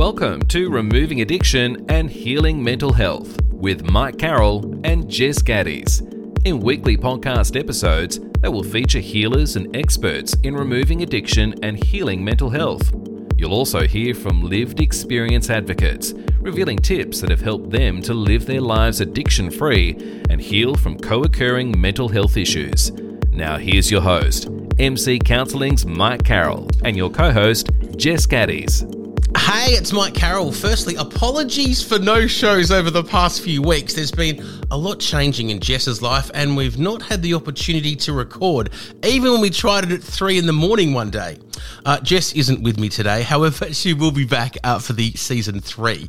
Welcome to Removing Addiction and Healing Mental Health with Mike Carroll and Jess Gaddies. In weekly podcast episodes that will feature healers and experts in removing addiction and healing mental health. You'll also hear from lived experience advocates, revealing tips that have helped them to live their lives addiction free and heal from co occurring mental health issues. Now, here's your host, MC Counseling's Mike Carroll, and your co host, Jess Gaddies. Hey, it's Mike Carroll. Firstly, apologies for no shows over the past few weeks. There's been a lot changing in Jess's life, and we've not had the opportunity to record, even when we tried it at three in the morning one day. Uh, Jess isn't with me today, however, she will be back uh, for the season three.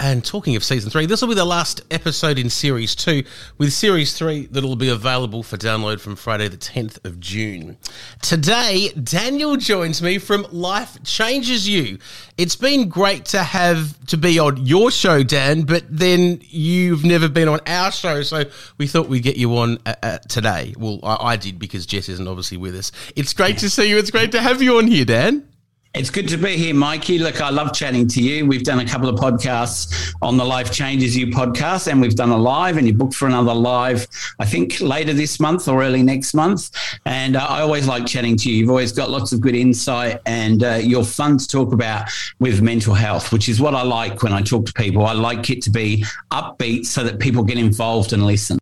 And talking of season three, this will be the last episode in series two, with series three that'll be available for download from Friday, the 10th of June. Today, Daniel joins me from Life Changes You. It's been great to have to be on your show, Dan, but then you've never been on our show, so we thought we'd get you on uh, uh, today. Well, I, I did because Jess isn't obviously with us. It's great to see you. It's great to have you on here, Dan. It's good to be here, Mikey. Look, I love chatting to you. We've done a couple of podcasts on the Life Changes You podcast, and we've done a live, and you booked for another live, I think later this month or early next month. And uh, I always like chatting to you. You've always got lots of good insight, and uh, you're fun to talk about with mental health, which is what I like when I talk to people. I like it to be upbeat so that people get involved and listen.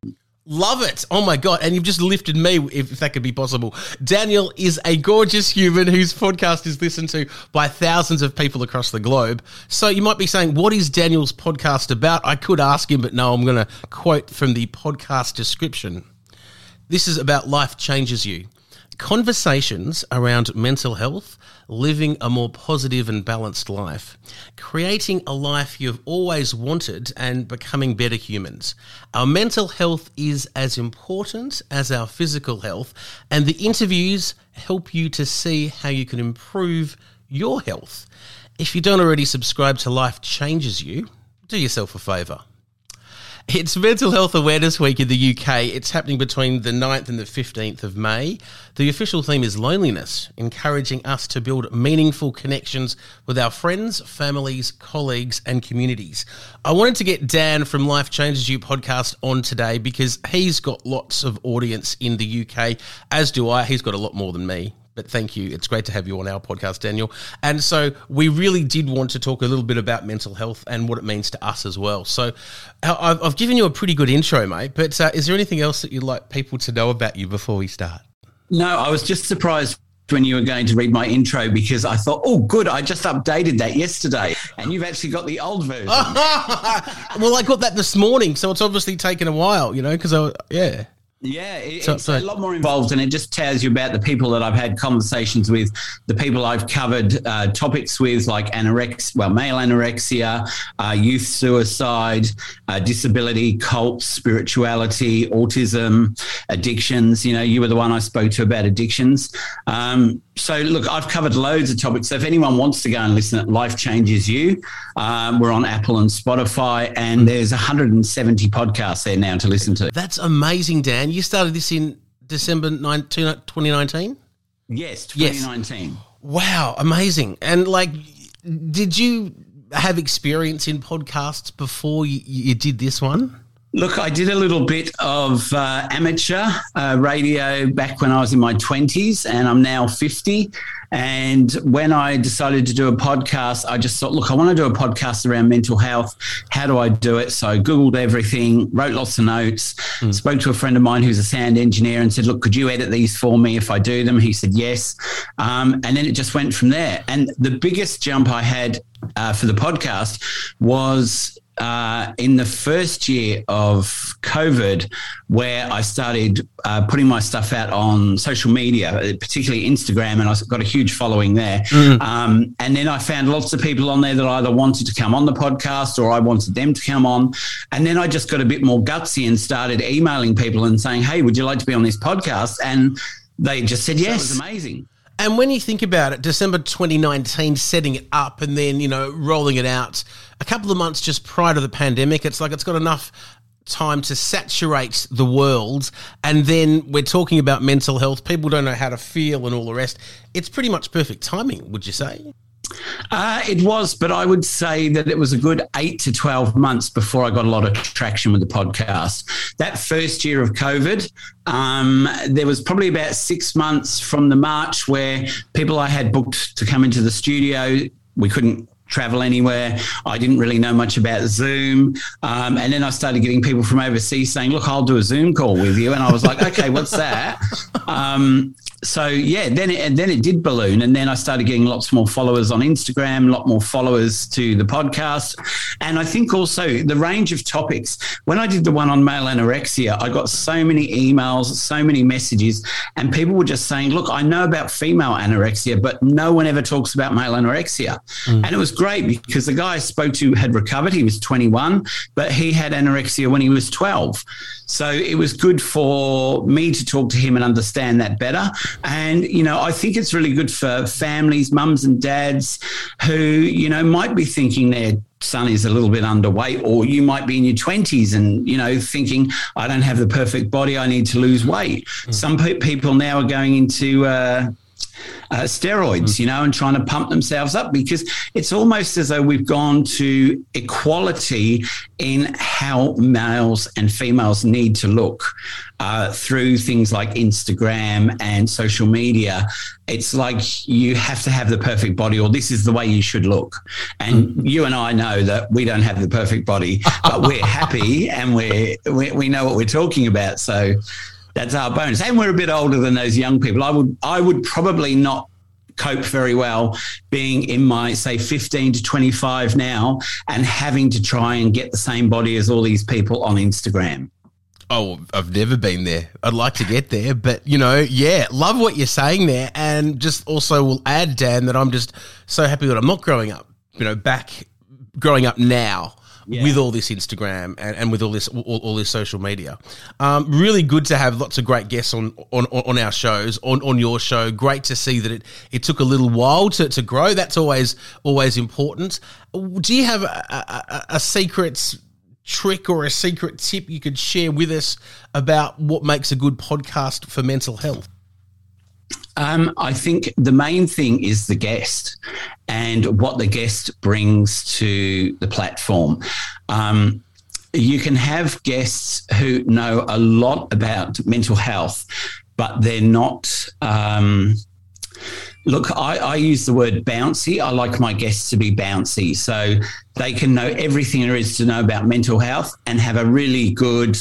Love it. Oh my God. And you've just lifted me, if, that could be possible. Daniel is a gorgeous human whose podcast is listened to by thousands of people across the globe. So you might be saying, what is Daniel's podcast about? I could ask him, but no, I'm going to quote from the podcast description. This is about Life Changes You conversations around mental health, living a more positive and balanced life, creating a life you've always wanted, and becoming better humans. Our mental health is as important as our physical health, and the interviews help you to see how you can improve your health. If you don't already subscribe to Life Changes You, do yourself a favour it's Mental Health Awareness Week in the UK. It's happening between the 9th and the 15th of May. The official theme is loneliness, encouraging us to build meaningful connections with our friends, families, colleagues, and communities. I wanted to get Dan from Life Changes You podcast on today because he's got lots of audience in the UK, as do I. He's got a lot more than me but thank you. It's great to have you on our podcast, Daniel. And so we really did want to talk a little bit about mental health and what it means to us as well. So I've, I've given you a pretty good intro, mate. But uh, is there anything else that you'd like people to know about you before we start? No, I was just surprised when you were going to read my intro because I thought, oh, good, I just updated that yesterday, and you've actually got the old version. well, I got that this morning, so it's obviously taken a while, you know, because I, yeah. Yeah, it, so, it's so, a lot more involved, and it just tells you about the people that I've had conversations with, the people I've covered uh, topics with, like anorexia, well, male anorexia, uh, youth suicide, uh, disability, cults, spirituality, autism, addictions. You know, you were the one I spoke to about addictions. Um, so, look, I've covered loads of topics. So, if anyone wants to go and listen, Life Changes You. Um, we're on Apple and Spotify, and there's 170 podcasts there now to listen to. That's amazing, Dan you started this in December 9, 2019? Yes, 2019. Yes. Wow, amazing. And like, did you have experience in podcasts before you, you did this one? Look, I did a little bit of uh, amateur uh, radio back when I was in my 20s, and I'm now 50. And when I decided to do a podcast, I just thought, look, I want to do a podcast around mental health. How do I do it? So I Googled everything, wrote lots of notes, mm. spoke to a friend of mine who's a sound engineer and said, look, could you edit these for me if I do them? He said, yes. Um, and then it just went from there. And the biggest jump I had uh, for the podcast was uh, in the first year of COVID, where I started uh, putting my stuff out on social media, particularly Instagram, and I got a huge following there. Mm. Um, and then I found lots of people on there that either wanted to come on the podcast or I wanted them to come on. And then I just got a bit more gutsy and started emailing people and saying, "Hey, would you like to be on this podcast?" And they just said yes. It was amazing. And when you think about it, December 2019, setting it up and then, you know, rolling it out a couple of months just prior to the pandemic, it's like it's got enough time to saturate the world. And then we're talking about mental health. People don't know how to feel and all the rest. It's pretty much perfect timing, would you say? Uh, it was, but I would say that it was a good eight to 12 months before I got a lot of traction with the podcast. That first year of COVID, um, there was probably about six months from the March where people I had booked to come into the studio, we couldn't travel anywhere. I didn't really know much about Zoom. Um, and then I started getting people from overseas saying, look, I'll do a Zoom call with you. And I was like, okay, what's that? Um, so yeah, then it, then it did balloon, and then I started getting lots more followers on Instagram, a lot more followers to the podcast, and I think also the range of topics. When I did the one on male anorexia, I got so many emails, so many messages, and people were just saying, "Look, I know about female anorexia, but no one ever talks about male anorexia," mm. and it was great because the guy I spoke to had recovered. He was 21, but he had anorexia when he was 12. So it was good for me to talk to him and understand that better. And, you know, I think it's really good for families, mums and dads who, you know, might be thinking their son is a little bit underweight, or you might be in your 20s and, you know, thinking, I don't have the perfect body, I need to lose weight. Mm. Some pe- people now are going into, uh, uh, steroids, you know, and trying to pump themselves up because it's almost as though we've gone to equality in how males and females need to look uh, through things like Instagram and social media. It's like you have to have the perfect body, or this is the way you should look. And mm-hmm. you and I know that we don't have the perfect body, but we're happy and we're, we, we know what we're talking about. So, that's our bonus. And we're a bit older than those young people. I would I would probably not cope very well being in my say 15 to 25 now and having to try and get the same body as all these people on Instagram. Oh, I've never been there. I'd like to get there, but you know, yeah, love what you're saying there, and just also will add, Dan, that I'm just so happy that I'm not growing up. You know, back growing up now yeah. with all this Instagram and, and with all this all, all this social media. Um, really good to have lots of great guests on on, on our shows, on, on your show. Great to see that it, it took a little while to, to grow. That's always always important. Do you have a, a, a secret trick or a secret tip you could share with us about what makes a good podcast for mental health? Um, I think the main thing is the guest and what the guest brings to the platform. Um, you can have guests who know a lot about mental health, but they're not. Um, look, I, I, use the word bouncy. I like my guests to be bouncy. So they can know everything there is to know about mental health and have a really good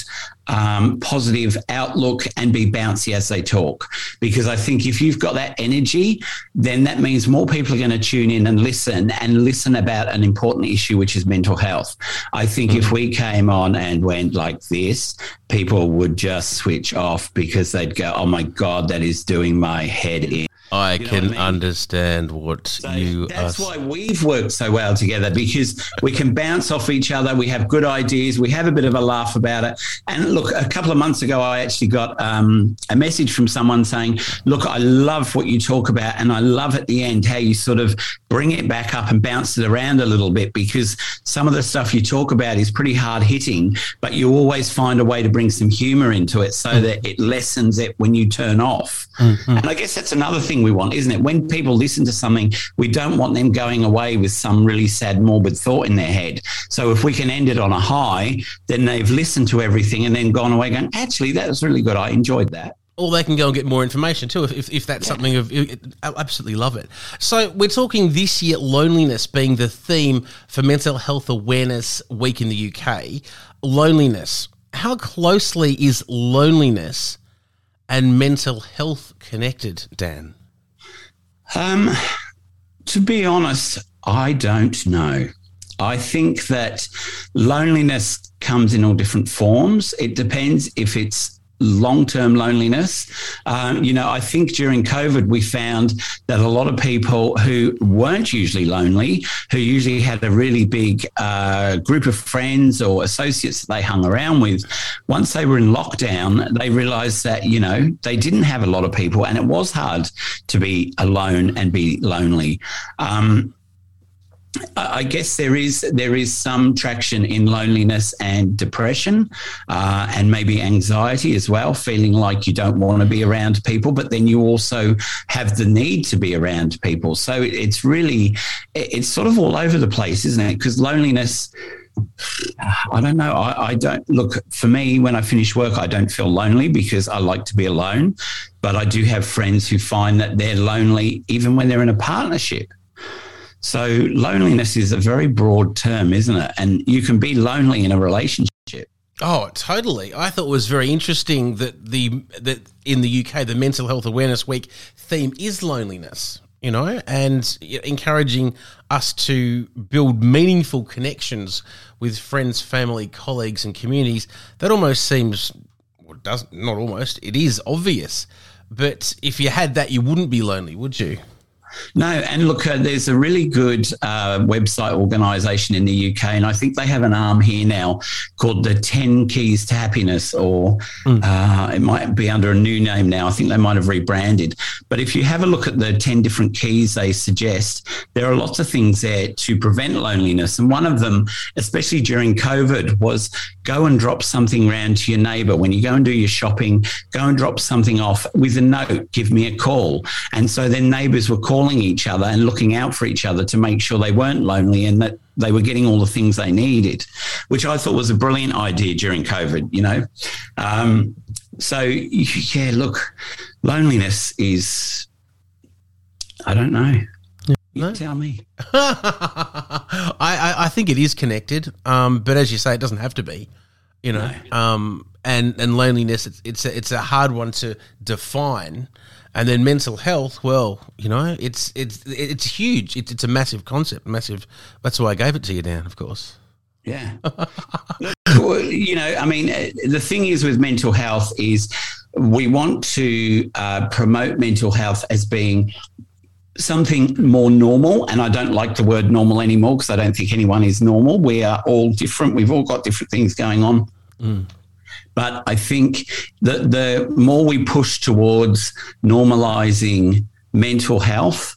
um, positive outlook and be bouncy as they talk. Because I think if you've got that energy, then that means more people are going to tune in and listen and listen about an important issue, which is mental health. I think mm-hmm. if we came on and went like this, people would just switch off because they'd go, oh my God, that is doing my head in. I you know can I mean? understand what so you. That's are... why we've worked so well together because we can bounce off each other. We have good ideas. We have a bit of a laugh about it. And look, a couple of months ago, I actually got um, a message from someone saying, "Look, I love what you talk about, and I love at the end how you sort of bring it back up and bounce it around a little bit because some of the stuff you talk about is pretty hard hitting, but you always find a way to bring some humor into it so mm-hmm. that it lessens it when you turn off." Mm-hmm. And I guess that's another thing thing we want, isn't it? When people listen to something, we don't want them going away with some really sad, morbid thought in their head. So if we can end it on a high, then they've listened to everything and then gone away going, actually, that was really good. I enjoyed that or they can go and get more information too if, if, if that's yeah. something of I absolutely love it so we're talking this year loneliness being the theme for mental health awareness week in the uk loneliness how closely is loneliness and mental health connected dan um, to be honest, I don't know. I think that loneliness comes in all different forms. It depends if it's long term loneliness. Um, you know, I think during COVID, we found that a lot of people who weren't usually lonely, who usually had a really big uh, group of friends or associates that they hung around with, once they were in lockdown, they realized that, you know, they didn't have a lot of people and it was hard to be alone and be lonely. Um, I guess there is there is some traction in loneliness and depression, uh, and maybe anxiety as well. Feeling like you don't want to be around people, but then you also have the need to be around people. So it's really it's sort of all over the place, isn't it? Because loneliness. I don't know. I, I, don't look for me when I finish work, I don't feel lonely because I like to be alone. But I do have friends who find that they're lonely even when they're in a partnership. So loneliness is a very broad term, isn't it? And you can be lonely in a relationship. Oh, totally. I thought it was very interesting that the that in the UK the Mental Health Awareness Week theme is loneliness, you know, and encouraging us to build meaningful connections with friends, family, colleagues and communities. That almost seems well, does not almost, it is obvious. But if you had that you wouldn't be lonely, would you? No, and look, uh, there's a really good uh, website organisation in the UK, and I think they have an arm here now called the 10 Keys to Happiness, or mm. uh, it might be under a new name now. I think they might have rebranded. But if you have a look at the 10 different keys they suggest, there are lots of things there to prevent loneliness. And one of them, especially during COVID, was go and drop something around to your neighbour. When you go and do your shopping, go and drop something off with a note, give me a call. And so then neighbours were calling each other and looking out for each other to make sure they weren't lonely and that they were getting all the things they needed, which I thought was a brilliant idea during COVID, you know. Um, so, yeah, look, loneliness is, I don't know. You no? tell me. I, I, I, think it is connected, um, but as you say, it doesn't have to be. You know, no. um, and and loneliness, it's it's a, it's a hard one to define. And then mental health, well, you know, it's it's it's huge. It's, it's a massive concept, massive. That's why I gave it to you, Dan. Of course. Yeah. you know, I mean, uh, the thing is with mental health is we want to uh, promote mental health as being something more normal. And I don't like the word normal anymore because I don't think anyone is normal. We are all different. We've all got different things going on. Mm. But I think that the more we push towards normalizing mental health,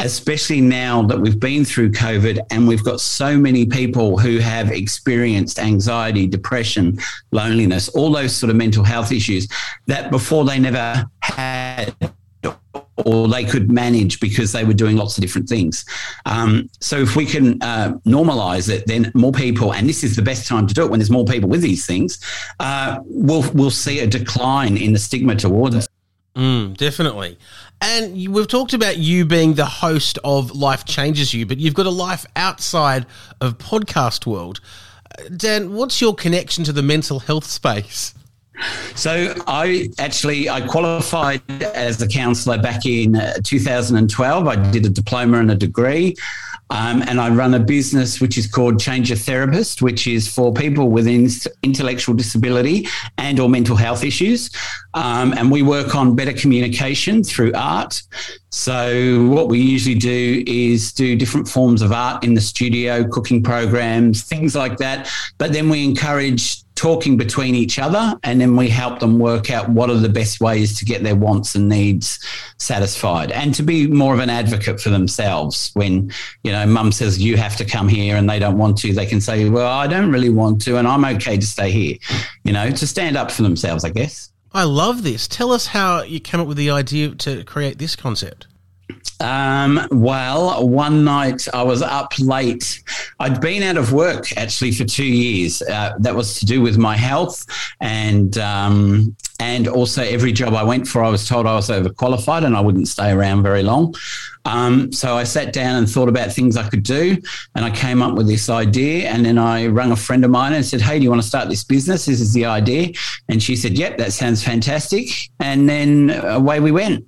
especially now that we've been through COVID and we've got so many people who have experienced anxiety, depression, loneliness, all those sort of mental health issues that before they never had or they could manage because they were doing lots of different things. Um, so if we can uh, normalize it, then more people, and this is the best time to do it when there's more people with these things, uh, we'll we'll see a decline in the stigma towards it. Mm, definitely. And we've talked about you being the host of Life Changes You, but you've got a life outside of podcast world. Dan, what's your connection to the mental health space? So I actually I qualified as a counsellor back in uh, 2012. I did a diploma and a degree. Um, and I run a business which is called Change a Therapist, which is for people with intellectual disability and or mental health issues. Um, and we work on better communication through art. So what we usually do is do different forms of art in the studio, cooking programs, things like that. But then we encourage talking between each other and then we help them work out what are the best ways to get their wants and needs satisfied and to be more of an advocate for themselves when you know mum says you have to come here and they don't want to they can say well I don't really want to and I'm okay to stay here you know to stand up for themselves I guess I love this. Tell us how you came up with the idea to create this concept um, well, one night I was up late. I'd been out of work actually for two years. Uh, that was to do with my health, and um, and also every job I went for, I was told I was overqualified and I wouldn't stay around very long. Um, so I sat down and thought about things I could do, and I came up with this idea. And then I rang a friend of mine and said, "Hey, do you want to start this business? This is the idea." And she said, "Yep, that sounds fantastic." And then away we went.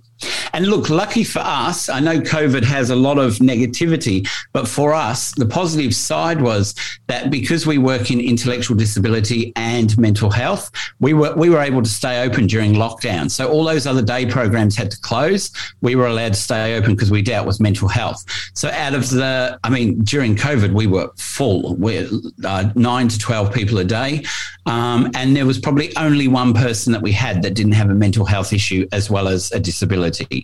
And look, lucky for us, I know COVID has a lot of negativity, but for us, the positive side was that because we work in intellectual disability and mental health, we were we were able to stay open during lockdown. So all those other day programs had to close. We were allowed to stay open because we dealt with mental health. So out of the, I mean, during COVID, we were full. We're uh, nine to twelve people a day, um, and there was probably only one person that we had that didn't have a mental health issue as well as a disability.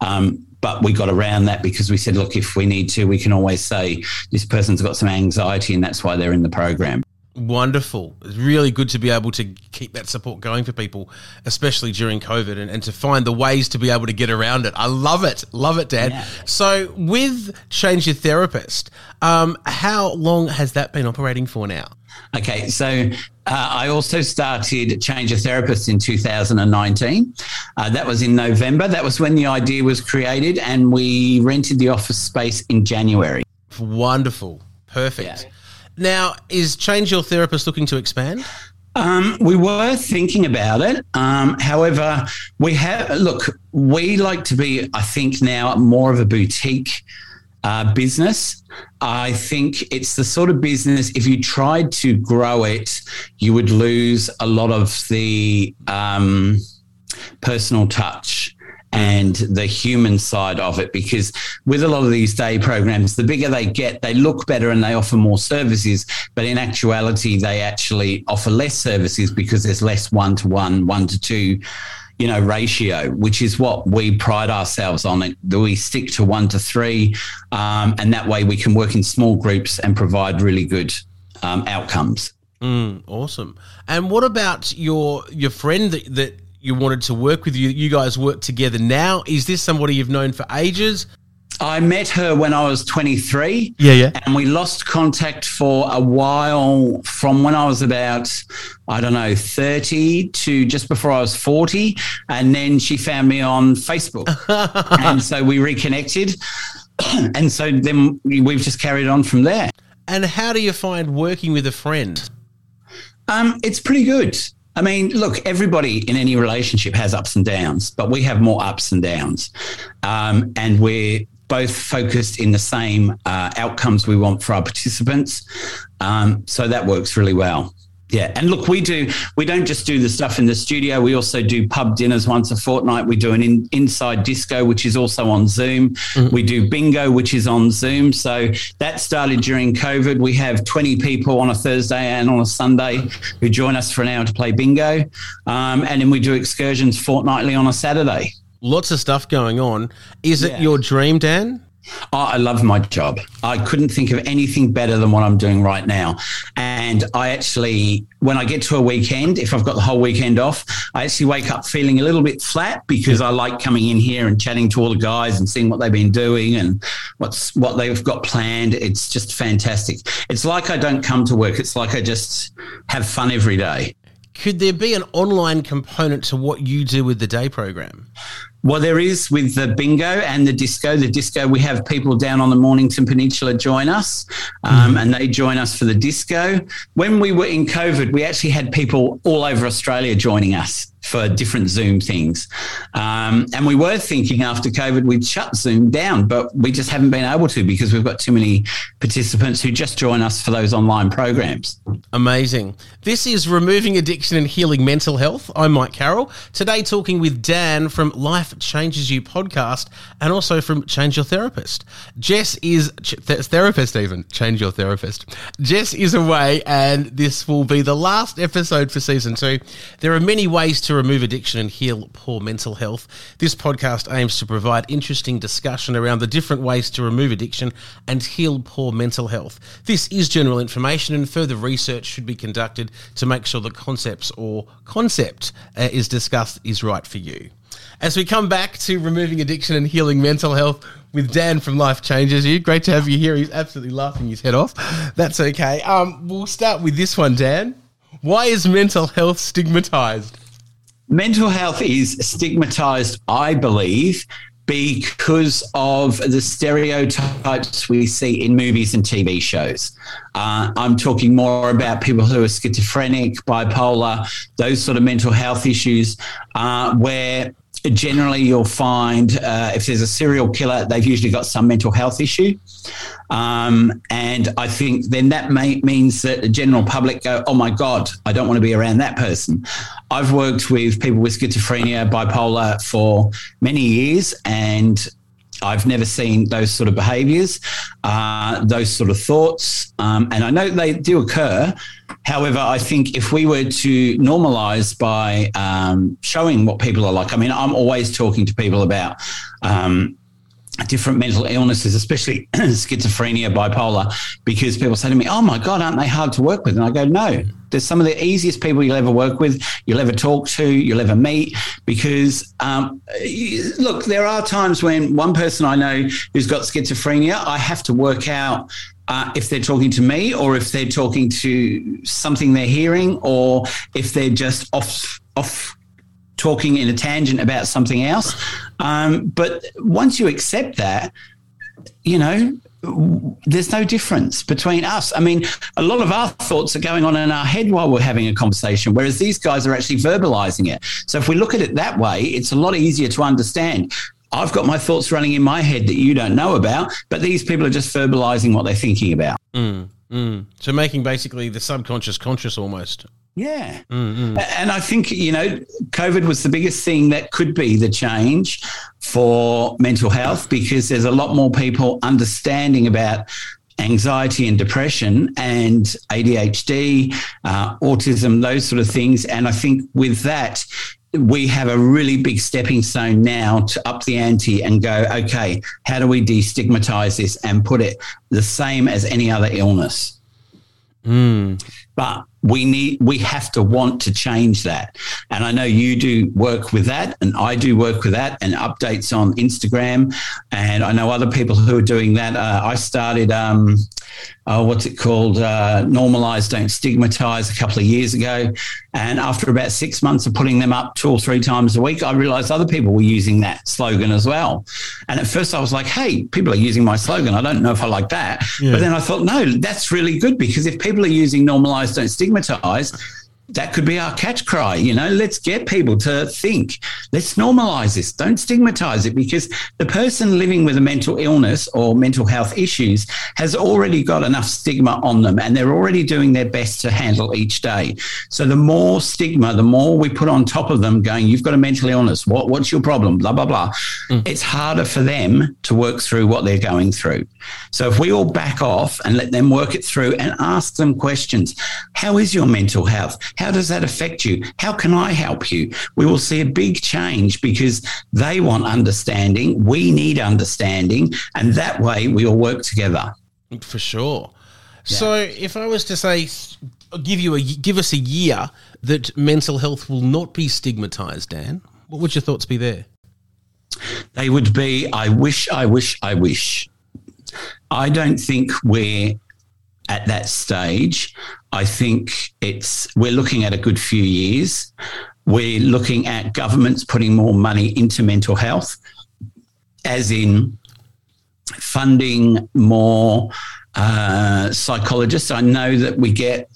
Um, but we got around that because we said, look, if we need to, we can always say this person's got some anxiety and that's why they're in the program. Wonderful. It's really good to be able to keep that support going for people, especially during COVID, and, and to find the ways to be able to get around it. I love it. Love it, Dan. Yeah. So, with Change Your Therapist, um, how long has that been operating for now? Okay, so uh, I also started Change Your Therapist in 2019. Uh, that was in November. That was when the idea was created, and we rented the office space in January. Wonderful. Perfect. Yeah. Now, is Change Your Therapist looking to expand? Um, we were thinking about it. Um, however, we have, look, we like to be, I think, now more of a boutique uh, business. I think it's the sort of business, if you tried to grow it, you would lose a lot of the um, personal touch and the human side of it because with a lot of these day programs the bigger they get they look better and they offer more services but in actuality they actually offer less services because there's less one to one one to two you know ratio which is what we pride ourselves on it we stick to one to three um, and that way we can work in small groups and provide really good um, outcomes mm, awesome and what about your your friend that, that you wanted to work with you. You guys work together now. Is this somebody you've known for ages? I met her when I was 23. Yeah, yeah. And we lost contact for a while from when I was about, I don't know, 30 to just before I was 40. And then she found me on Facebook. and so we reconnected. and so then we've just carried on from there. And how do you find working with a friend? Um, it's pretty good. I mean, look, everybody in any relationship has ups and downs, but we have more ups and downs. Um, and we're both focused in the same uh, outcomes we want for our participants. Um, so that works really well. Yeah, and look, we do. We don't just do the stuff in the studio. We also do pub dinners once a fortnight. We do an in, inside disco, which is also on Zoom. Mm-hmm. We do bingo, which is on Zoom. So that started during COVID. We have twenty people on a Thursday and on a Sunday who join us for an hour to play bingo, um, and then we do excursions fortnightly on a Saturday. Lots of stuff going on. Is it your dream, Dan? Oh, I love my job. I couldn't think of anything better than what I'm doing right now. And I actually, when I get to a weekend, if I've got the whole weekend off, I actually wake up feeling a little bit flat because I like coming in here and chatting to all the guys and seeing what they've been doing and what's what they've got planned. It's just fantastic. It's like I don't come to work. It's like I just have fun every day. Could there be an online component to what you do with the day program? Well, there is with the bingo and the disco. The disco, we have people down on the Mornington Peninsula join us, um, mm. and they join us for the disco. When we were in COVID, we actually had people all over Australia joining us for different Zoom things. Um, and we were thinking after COVID, we'd shut Zoom down, but we just haven't been able to because we've got too many participants who just join us for those online programs. Amazing. This is Removing Addiction and Healing Mental Health. I'm Mike Carroll. Today, talking with Dan from Life Changes You podcast and also from Change Your Therapist. Jess is th- therapist, even Change Your Therapist. Jess is away, and this will be the last episode for season two. There are many ways to remove addiction and heal poor mental health. This podcast aims to provide interesting discussion around the different ways to remove addiction and heal poor mental health. This is general information, and further research should be conducted to make sure the concepts or concept uh, is discussed is right for you. As we come back to removing addiction and healing mental health with Dan from Life Changes You, great to have you here. He's absolutely laughing his head off. That's okay. Um, we'll start with this one, Dan. Why is mental health stigmatized? Mental health is stigmatized, I believe, because of the stereotypes we see in movies and TV shows. Uh, I'm talking more about people who are schizophrenic, bipolar, those sort of mental health issues, uh, where generally you'll find uh, if there's a serial killer, they've usually got some mental health issue. Um, and I think then that may, means that the general public go, oh my God, I don't want to be around that person. I've worked with people with schizophrenia, bipolar for many years, and I've never seen those sort of behaviors, uh, those sort of thoughts. Um, and I know they do occur. However, I think if we were to normalize by um, showing what people are like, I mean, I'm always talking to people about. Um, different mental illnesses, especially schizophrenia, bipolar, because people say to me, Oh my God, aren't they hard to work with? And I go, No, they're some of the easiest people you'll ever work with, you'll ever talk to, you'll ever meet. Because, um, look, there are times when one person I know who's got schizophrenia, I have to work out uh, if they're talking to me or if they're talking to something they're hearing or if they're just off off talking in a tangent about something else. Um, but once you accept that, you know, there's no difference between us. I mean, a lot of our thoughts are going on in our head while we're having a conversation, whereas these guys are actually verbalizing it. So if we look at it that way, it's a lot easier to understand. I've got my thoughts running in my head that you don't know about, but these people are just verbalizing what they're thinking about. Mm, mm. So making basically the subconscious conscious almost. Yeah. Mm-hmm. And I think, you know, COVID was the biggest thing that could be the change for mental health because there's a lot more people understanding about anxiety and depression and ADHD, uh, autism, those sort of things. And I think with that, we have a really big stepping stone now to up the ante and go, okay, how do we destigmatize this and put it the same as any other illness? Mm. But we need we have to want to change that. And i know you do work with that and i do work with that and updates on instagram. And i know other people who are doing that. Uh, i started um, uh, what's it called? Uh, normalize don't stigmatize a couple of years ago. And after about six months of putting them up two or three times a week i realized other people were using that slogan as well. And at first i was like hey people are using my slogan. I don't know if i like that. Yeah. but then i thought no that's really good because if people are using normalize don't stigmatize stigmatized, that could be our catch cry. You know, let's get people to think. Let's normalize this. Don't stigmatize it because the person living with a mental illness or mental health issues has already got enough stigma on them and they're already doing their best to handle each day. So the more stigma, the more we put on top of them going, you've got a mental illness. What, what's your problem? Blah, blah, blah. Mm. It's harder for them to work through what they're going through. So if we all back off and let them work it through and ask them questions, how is your mental health? How does that affect you? How can I help you? We will see a big change because they want understanding. We need understanding. And that way we all work together. For sure. Yeah. So if I was to say, give you a give us a year that mental health will not be stigmatized, Dan, what would your thoughts be there? They would be, I wish, I wish, I wish. I don't think we're at that stage. I think it's we're looking at a good few years. We're looking at governments putting more money into mental health, as in funding more uh, psychologists. I know that we get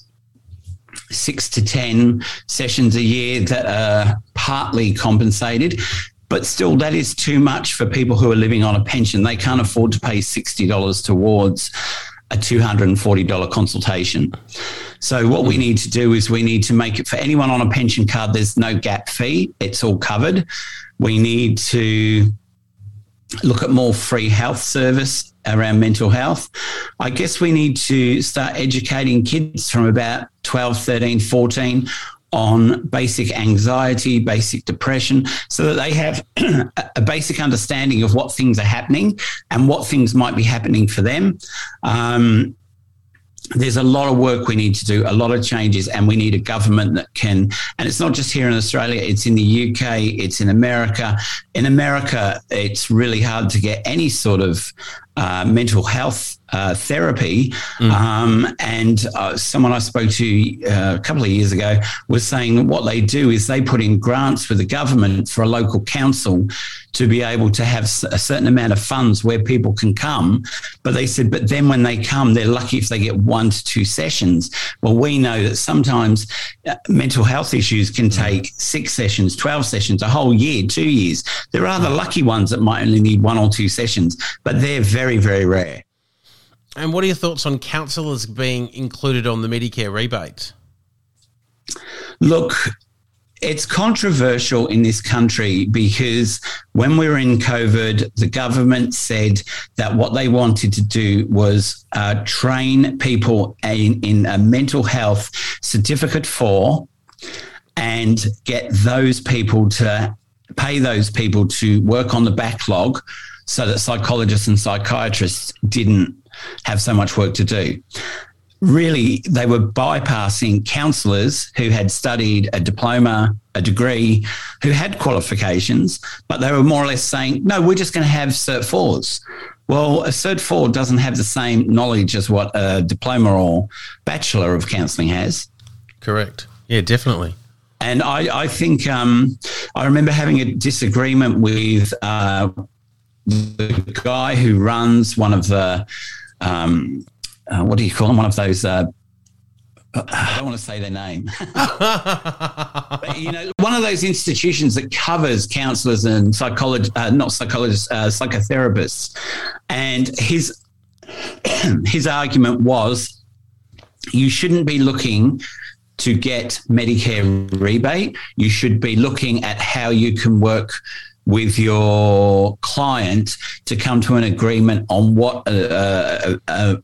six to 10 sessions a year that are partly compensated. But still, that is too much for people who are living on a pension. They can't afford to pay $60 towards a $240 consultation. So, what we need to do is we need to make it for anyone on a pension card, there's no gap fee, it's all covered. We need to look at more free health service around mental health. I guess we need to start educating kids from about 12, 13, 14 on basic anxiety, basic depression, so that they have a basic understanding of what things are happening and what things might be happening for them. Um, there's a lot of work we need to do, a lot of changes, and we need a government that can. And it's not just here in Australia; it's in the UK, it's in America. In America, it's really hard to get any sort of uh, mental health uh, therapy. Mm. Um, and uh, someone I spoke to uh, a couple of years ago was saying what they do is they put in grants with the government for a local council to be able to have a certain amount of funds where people can come. But they said, but then when they come, they're lucky if they get one to two sessions. Well, we know that sometimes uh, mental health issues can mm. take six sessions, 12 sessions, a whole year, two years. There are the lucky ones that might only need one or two sessions, but they're very, very very rare. And what are your thoughts on counsellors being included on the Medicare rebate? Look, it's controversial in this country because when we were in COVID, the government said that what they wanted to do was uh, train people in, in a mental health certificate for and get those people to pay those people to work on the backlog so that psychologists and psychiatrists didn't have so much work to do. Really, they were bypassing counsellors who had studied a diploma, a degree, who had qualifications, but they were more or less saying, no, we're just going to have Cert 4s. Well, a Cert 4 doesn't have the same knowledge as what a diploma or bachelor of counselling has. Correct. Yeah, definitely. And I, I think um, I remember having a disagreement with uh, the guy who runs one of the, um, uh, what do you call them? One of those. Uh, I don't want to say their name. but, you know, one of those institutions that covers counselors and psychologists, uh, not psychologists, uh, psychotherapists. And his his argument was you shouldn't be looking to get Medicare rebate. You should be looking at how you can work with your client to come to an agreement on what uh, uh, uh,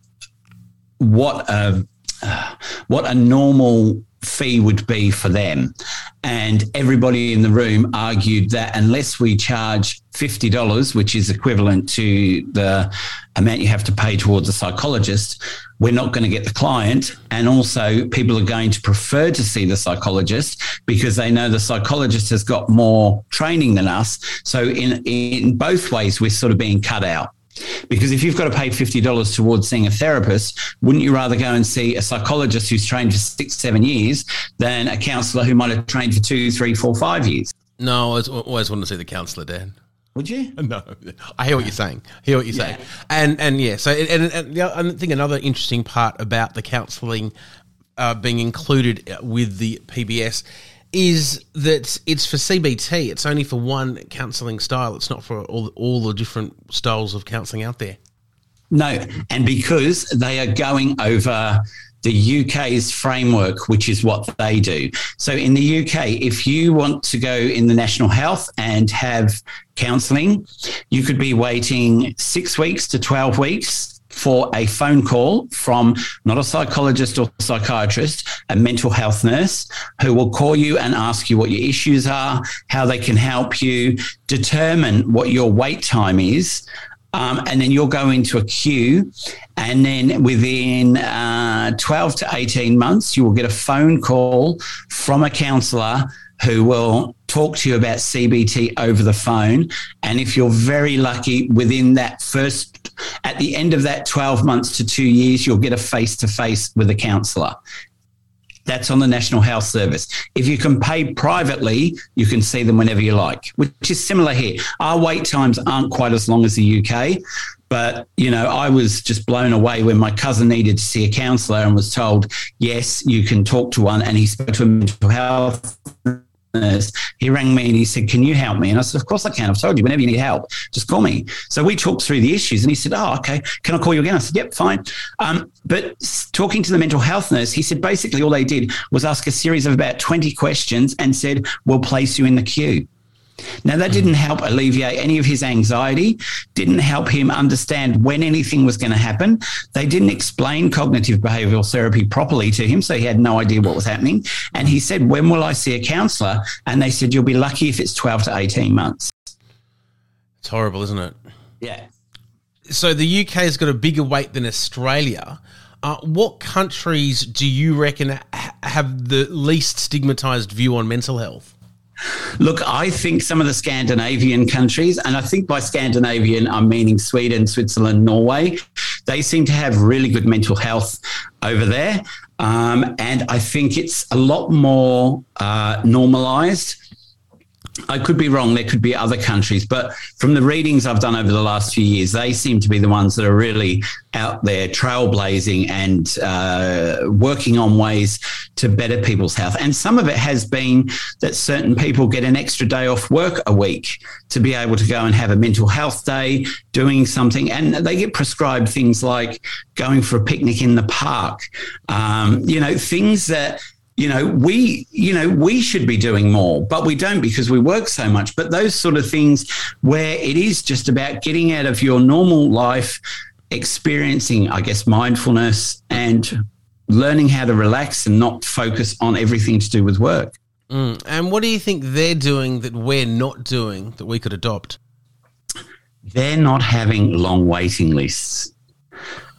what a uh, what a normal fee would be for them. And everybody in the room argued that unless we charge $50, which is equivalent to the amount you have to pay towards a psychologist, we're not going to get the client. And also, people are going to prefer to see the psychologist because they know the psychologist has got more training than us. So, in, in both ways, we're sort of being cut out. Because if you've got to pay $50 towards seeing a therapist, wouldn't you rather go and see a psychologist who's trained for six, seven years than a counsellor who might have trained for two, three, four, five years? No, I always want to see the counsellor, Dan. Would you? No, I hear what you're saying. I hear what you're yeah. saying, and and yeah. So and, and, and, I think another interesting part about the counselling uh, being included with the PBS is that it's for CBT. It's only for one counselling style. It's not for all all the different styles of counselling out there. No, and because they are going over the UK's framework, which is what they do. So in the UK, if you want to go in the national health and have counselling, you could be waiting six weeks to 12 weeks for a phone call from not a psychologist or psychiatrist, a mental health nurse who will call you and ask you what your issues are, how they can help you, determine what your wait time is. Um, and then you'll go into a queue. And then within uh, 12 to 18 months, you will get a phone call from a counselor who will talk to you about CBT over the phone. And if you're very lucky, within that first, at the end of that 12 months to two years, you'll get a face to face with a counsellor. That's on the National Health Service. If you can pay privately, you can see them whenever you like, which is similar here. Our wait times aren't quite as long as the UK, but you know, I was just blown away when my cousin needed to see a counsellor and was told, "Yes, you can talk to one." And he spoke to a mental health nurse. he rang me and he said, Can you help me? And I said, Of course I can. I've told you, whenever you need help, just call me. So we talked through the issues and he said, Oh, okay. Can I call you again? I said, Yep, fine. Um, but talking to the mental health nurse, he said basically all they did was ask a series of about 20 questions and said, We'll place you in the queue. Now, that didn't help alleviate any of his anxiety, didn't help him understand when anything was going to happen. They didn't explain cognitive behavioral therapy properly to him, so he had no idea what was happening. And he said, When will I see a counselor? And they said, You'll be lucky if it's 12 to 18 months. It's horrible, isn't it? Yeah. So the UK has got a bigger wait than Australia. Uh, what countries do you reckon have the least stigmatized view on mental health? Look, I think some of the Scandinavian countries, and I think by Scandinavian, I'm meaning Sweden, Switzerland, Norway, they seem to have really good mental health over there. Um, and I think it's a lot more uh, normalized I could be wrong. There could be other countries, but from the readings I've done over the last few years, they seem to be the ones that are really out there trailblazing and uh, working on ways to better people's health. And some of it has been that certain people get an extra day off work a week to be able to go and have a mental health day, doing something. And they get prescribed things like going for a picnic in the park, um, you know, things that you know we you know we should be doing more but we don't because we work so much but those sort of things where it is just about getting out of your normal life experiencing i guess mindfulness and learning how to relax and not focus on everything to do with work mm. and what do you think they're doing that we're not doing that we could adopt they're not having long waiting lists.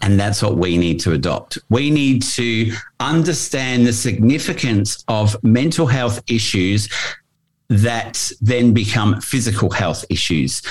And that's what we need to adopt. We need to understand the significance of mental health issues that then become physical health issues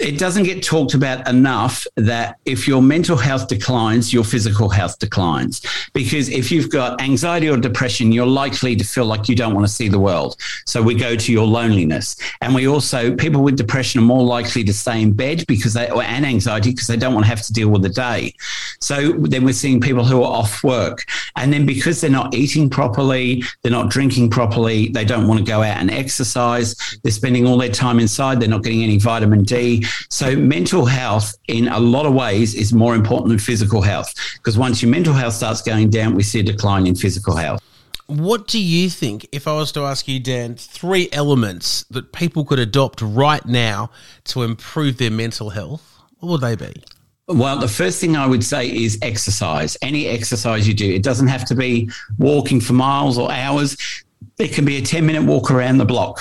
it doesn't get talked about enough that if your mental health declines, your physical health declines. Because if you've got anxiety or depression, you're likely to feel like you don't want to see the world. So we go to your loneliness. And we also, people with depression are more likely to stay in bed because they, or, and anxiety because they don't want to have to deal with the day. So then we're seeing people who are off work. And then because they're not eating properly, they're not drinking properly, they don't want to go out and exercise, they're spending all their time inside, they're not getting any vitamin D so mental health in a lot of ways is more important than physical health because once your mental health starts going down, we see a decline in physical health. What do you think, if I was to ask you, Dan, three elements that people could adopt right now to improve their mental health? What would they be? Well, the first thing I would say is exercise. Any exercise you do, it doesn't have to be walking for miles or hours. It can be a 10 minute walk around the block.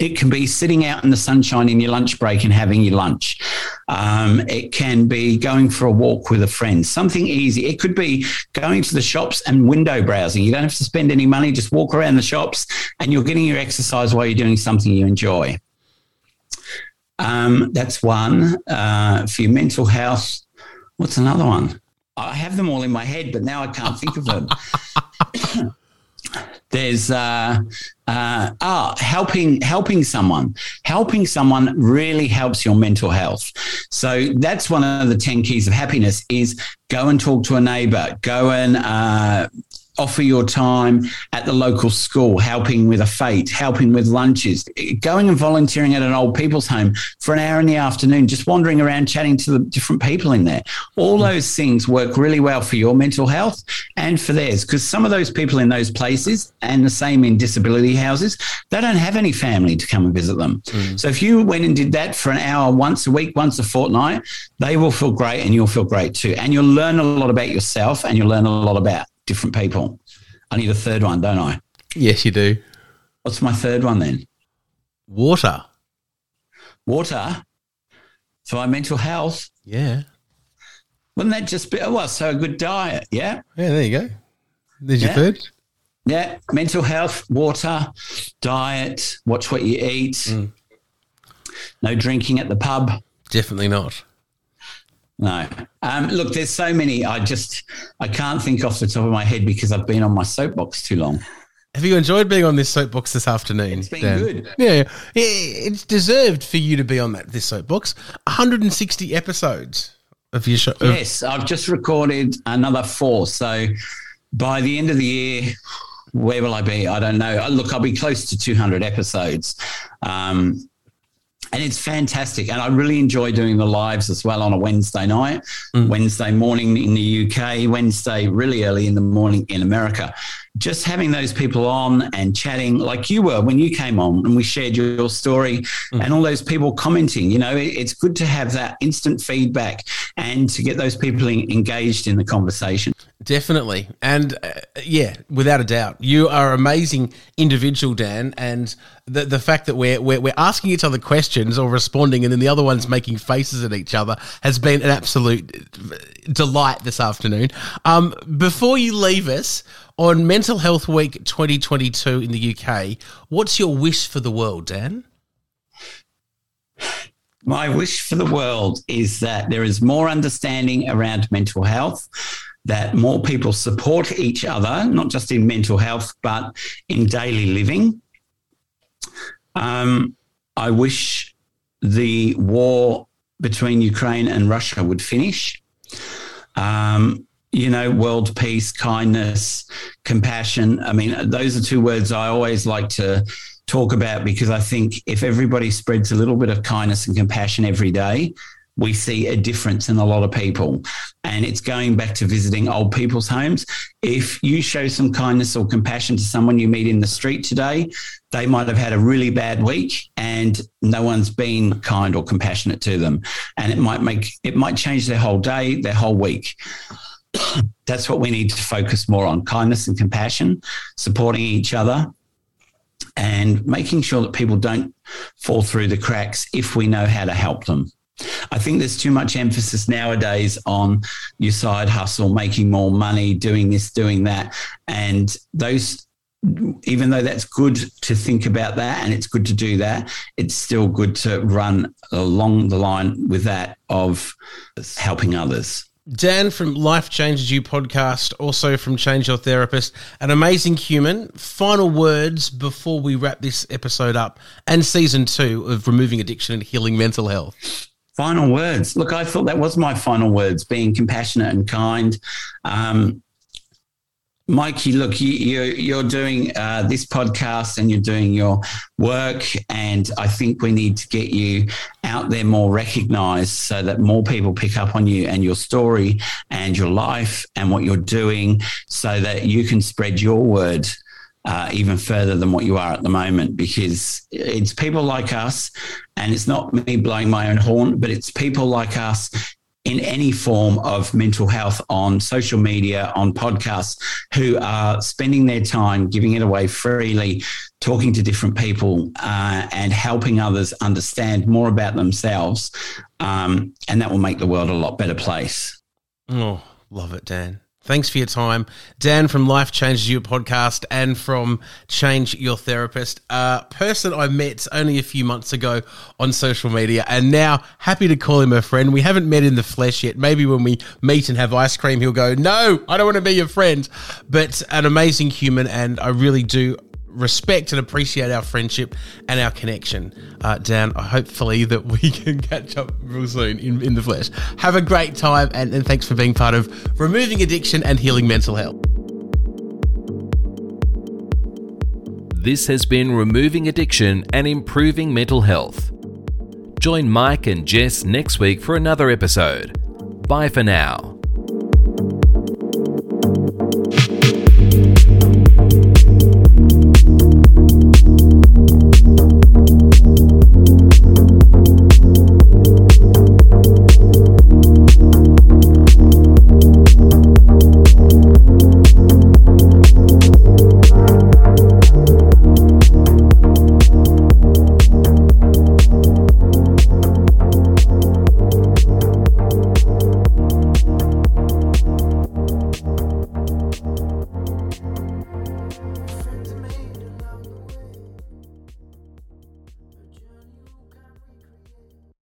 It can be sitting out in the sunshine in your lunch break and having your lunch. Um, it can be going for a walk with a friend, something easy. It could be going to the shops and window browsing. You don't have to spend any money, just walk around the shops and you're getting your exercise while you're doing something you enjoy. Um, that's one. Uh, for your mental health, what's another one? I have them all in my head, but now I can't think of them. There's uh, uh, ah, helping helping someone. Helping someone really helps your mental health. So that's one of the ten keys of happiness: is go and talk to a neighbor, go and uh, offer your time at the local school, helping with a fete, helping with lunches, going and volunteering at an old people's home for an hour in the afternoon, just wandering around chatting to the different people in there. All those things work really well for your mental health and for theirs, because some of those people in those places, and the same in disability houses, they don't have any family to come and visit them. Mm. So if you went and did that for an hour once a week, once a fortnight, they will feel great and you'll feel great too. And you'll learn a lot about yourself and you'll learn a lot about different people. I need a third one, don't I? Yes, you do. What's my third one then? Water. Water for my mental health. Yeah. Wouldn't that just be, oh, well, so a good diet? Yeah. Yeah, there you go. There's yeah. your third. Yeah. Mental health, water, diet, watch what you eat. Mm. No drinking at the pub. Definitely not. No. Um, look, there's so many. I just I can't think off the top of my head because I've been on my soapbox too long. Have you enjoyed being on this soapbox this afternoon? It's been Dan? good. Yeah, yeah, it's deserved for you to be on that this soapbox. 160 episodes of your show. Yes, I've just recorded another four. So by the end of the year, where will I be? I don't know. Look, I'll be close to 200 episodes. Um, and it's fantastic. And I really enjoy doing the lives as well on a Wednesday night, mm. Wednesday morning in the UK, Wednesday really early in the morning in America. Just having those people on and chatting like you were when you came on and we shared your story mm. and all those people commenting. You know, it's good to have that instant feedback and to get those people engaged in the conversation. Definitely. And uh, yeah, without a doubt, you are an amazing individual, Dan. And the, the fact that we're, we're, we're asking each other questions or responding and then the other one's making faces at each other has been an absolute delight this afternoon. Um, before you leave us on Mental Health Week 2022 in the UK, what's your wish for the world, Dan? My wish for the world is that there is more understanding around mental health that more people support each other, not just in mental health, but in daily living. Um, I wish the war between Ukraine and Russia would finish. Um, you know, world peace, kindness, compassion. I mean, those are two words I always like to talk about because I think if everybody spreads a little bit of kindness and compassion every day, we see a difference in a lot of people. And it's going back to visiting old people's homes. If you show some kindness or compassion to someone you meet in the street today, they might have had a really bad week and no one's been kind or compassionate to them. And it might make, it might change their whole day, their whole week. That's what we need to focus more on kindness and compassion, supporting each other and making sure that people don't fall through the cracks if we know how to help them. I think there's too much emphasis nowadays on your side hustle, making more money, doing this, doing that. And those, even though that's good to think about that and it's good to do that, it's still good to run along the line with that of helping others. Dan from Life Changes You podcast, also from Change Your Therapist, an amazing human. Final words before we wrap this episode up and season two of Removing Addiction and Healing Mental Health. Final words. Look, I thought that was my final words being compassionate and kind. Um, Mikey, look, you, are you're doing uh, this podcast and you're doing your work, and I think we need to get you out there more recognized so that more people pick up on you and your story and your life and what you're doing, so that you can spread your word uh, even further than what you are at the moment because it's people like us, and it's not me blowing my own horn, but it's people like us in any form of mental health on social media, on podcasts, who are spending their time giving it away freely, talking to different people, uh, and helping others understand more about themselves. Um, and that will make the world a lot better place. Oh, love it, Dan. Thanks for your time. Dan from Life Changes You podcast and from Change Your Therapist, a person I met only a few months ago on social media and now happy to call him a friend. We haven't met in the flesh yet. Maybe when we meet and have ice cream, he'll go, No, I don't want to be your friend. But an amazing human, and I really do respect and appreciate our friendship and our connection. Uh, Dan, hopefully that we can catch up real soon in, in the flesh. Have a great time and, and thanks for being part of removing addiction and healing mental health. This has been Removing Addiction and Improving Mental Health. Join Mike and Jess next week for another episode. Bye for now.